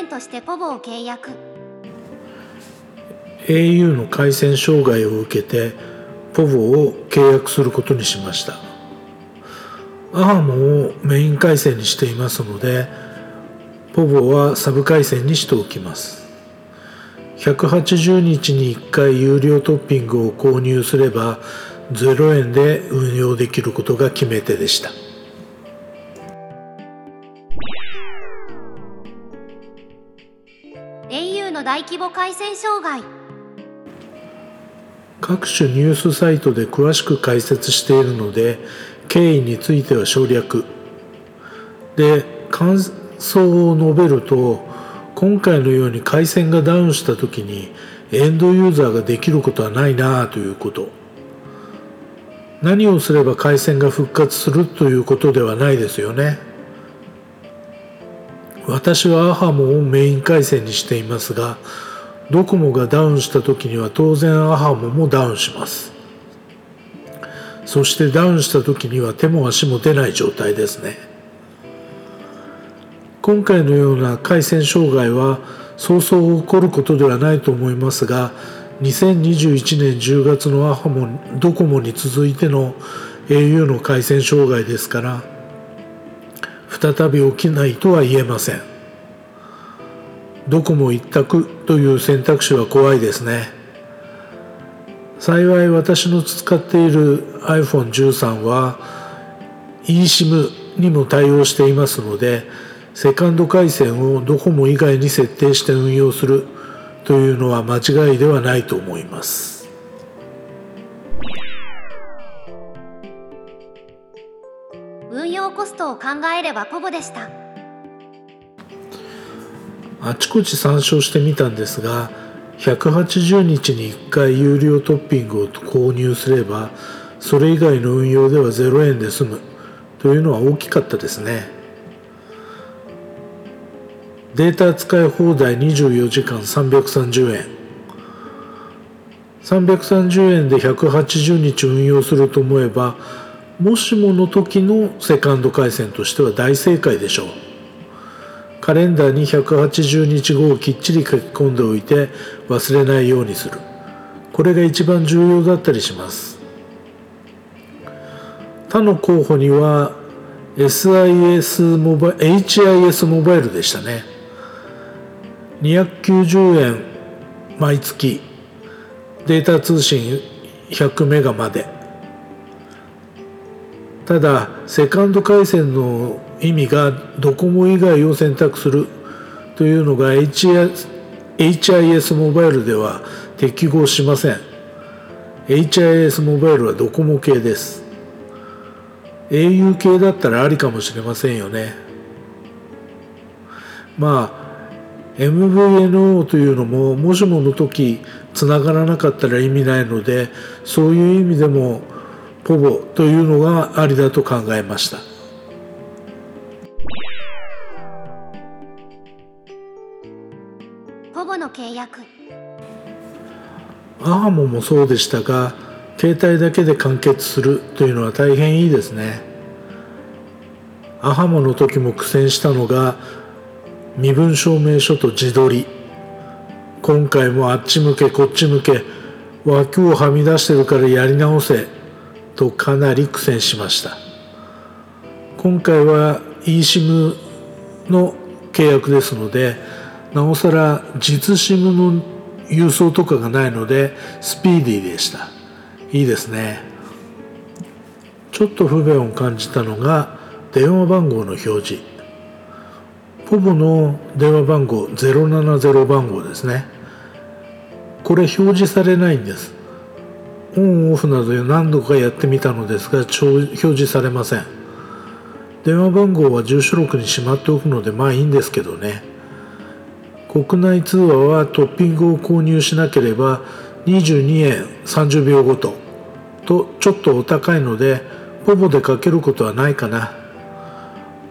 円としてポボを契約。au の回線障害を受けてポボを契約することにしました。アハモをメイン回線にしていますのでポボはサブ回線にしておきます。180日に1回有料トッピングを購入すれば0円で運用できることが決め手でした。の大規模回線障害。各種ニュースサイトで詳しく解説しているので経緯については省略。で感想を述べると今回のように回線がダウンした時にエンドユーザーができることはないなあということ。何をすれば回線が復活するということではないですよね。私はアハモをメイン回線にしていますがドコモがダウンした時には当然アハモもダウンします。そしてダウンした時には手も足も出ない状態ですね。今回のような回線障害はそうそう起こることではないと思いますが2021年10月のアハモドコモに続いての au の回線障害ですから再び起きないとは言えません。ドコモ一択という選択肢は怖いですね。幸い私の使っている iPhone13 は eSIM にも対応していますのでセカンド回線をドコモ以外に設定して運用するというのは間違いではないと思います。を考えればポボでした。あちこち参照してみたんですが180日に1回有料トッピングを購入すればそれ以外の運用では0円で済む。というのは大きかったですね。データ使い放題24時間330円。330円で180日運用すると思えばもしもの時のセカンド回線としては大正解でしょう。カレンダーに180日後をきっちり書き込んでおいて忘れないようにする。これが一番重要だったりします。他の候補には SIS モバ HIS モバイルでしたね。290円毎月。データ通信100メガまで。ただセカンド回線の意味がドコモ以外を選択するというのが HIS, モバイルでは適合しません。HIS モバイルはドコモ系です。au 系だったらありかもしれませんよね。まあ MVNO というのももしもの時つながらなかったら意味ないのでそういう意味でもポボというのがありだと考えました。ポボの契約。アハモもそうでしたが携帯だけで完結するというのは大変いいですね。アハモの時も苦戦したのが身分証明書と自撮り。今回もあっち向けこっち向け枠をはみ出してるからやり直せとかなり苦戦しました。今回は eSIM の契約ですのでなおさら実 SIM の郵送とかがないのでスピーディーでした。いいですね。ちょっと不便を感じたのが電話番号の表示。ポボの電話番号070番号ですね。これ表示されないんです。オンオフなどで何度かやってみたのですが表示されません。電話番号は住所録にしまっておくのでまあいいんですけどね。国内通話はトッピングを購入しなければ22円30秒ごととちょっとお高いのでポボでかけることはないかな。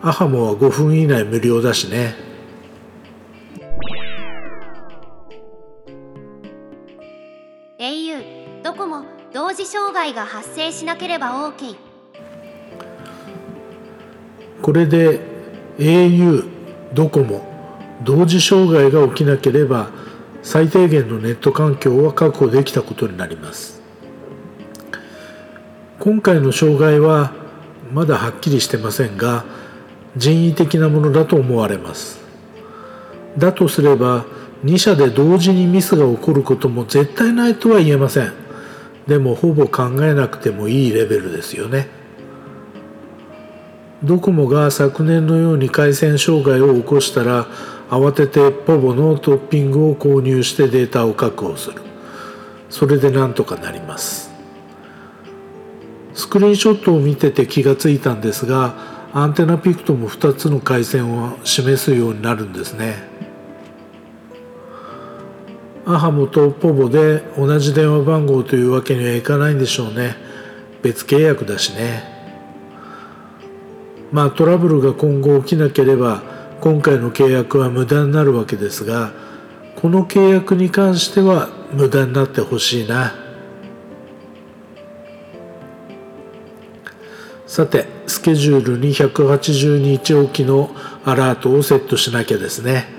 アハモは5分以内無料だしね。害が発生しなければ OK これで au ドコモ同時障害が起きなければ最低限のネット環境は確保できたことになります。今回の障害はまだはっきりしてませんが人為的なものだと思われます。だとすれば2社で同時にミスが起こることも絶対ないとは言えません。でもほぼ考えなくてもいいレベルですよね。ドコモが昨年のように回線障害を起こしたら慌ててポボのトッピングを購入してデータを確保する。それでなんとかなります。スクリーンショットを見てて気がついたんですがアンテナピクトも2つの回線を示すようになるんですね。アハモとポボで同じ電話番号というわけにはいかないんでしょうね。別契約だしね。まあトラブルが今後起きなければ今回の契約は無駄になるわけですがこの契約に関しては無駄になってほしいな。さてスケジュールに180日おきのアラートをセットしなきゃですね。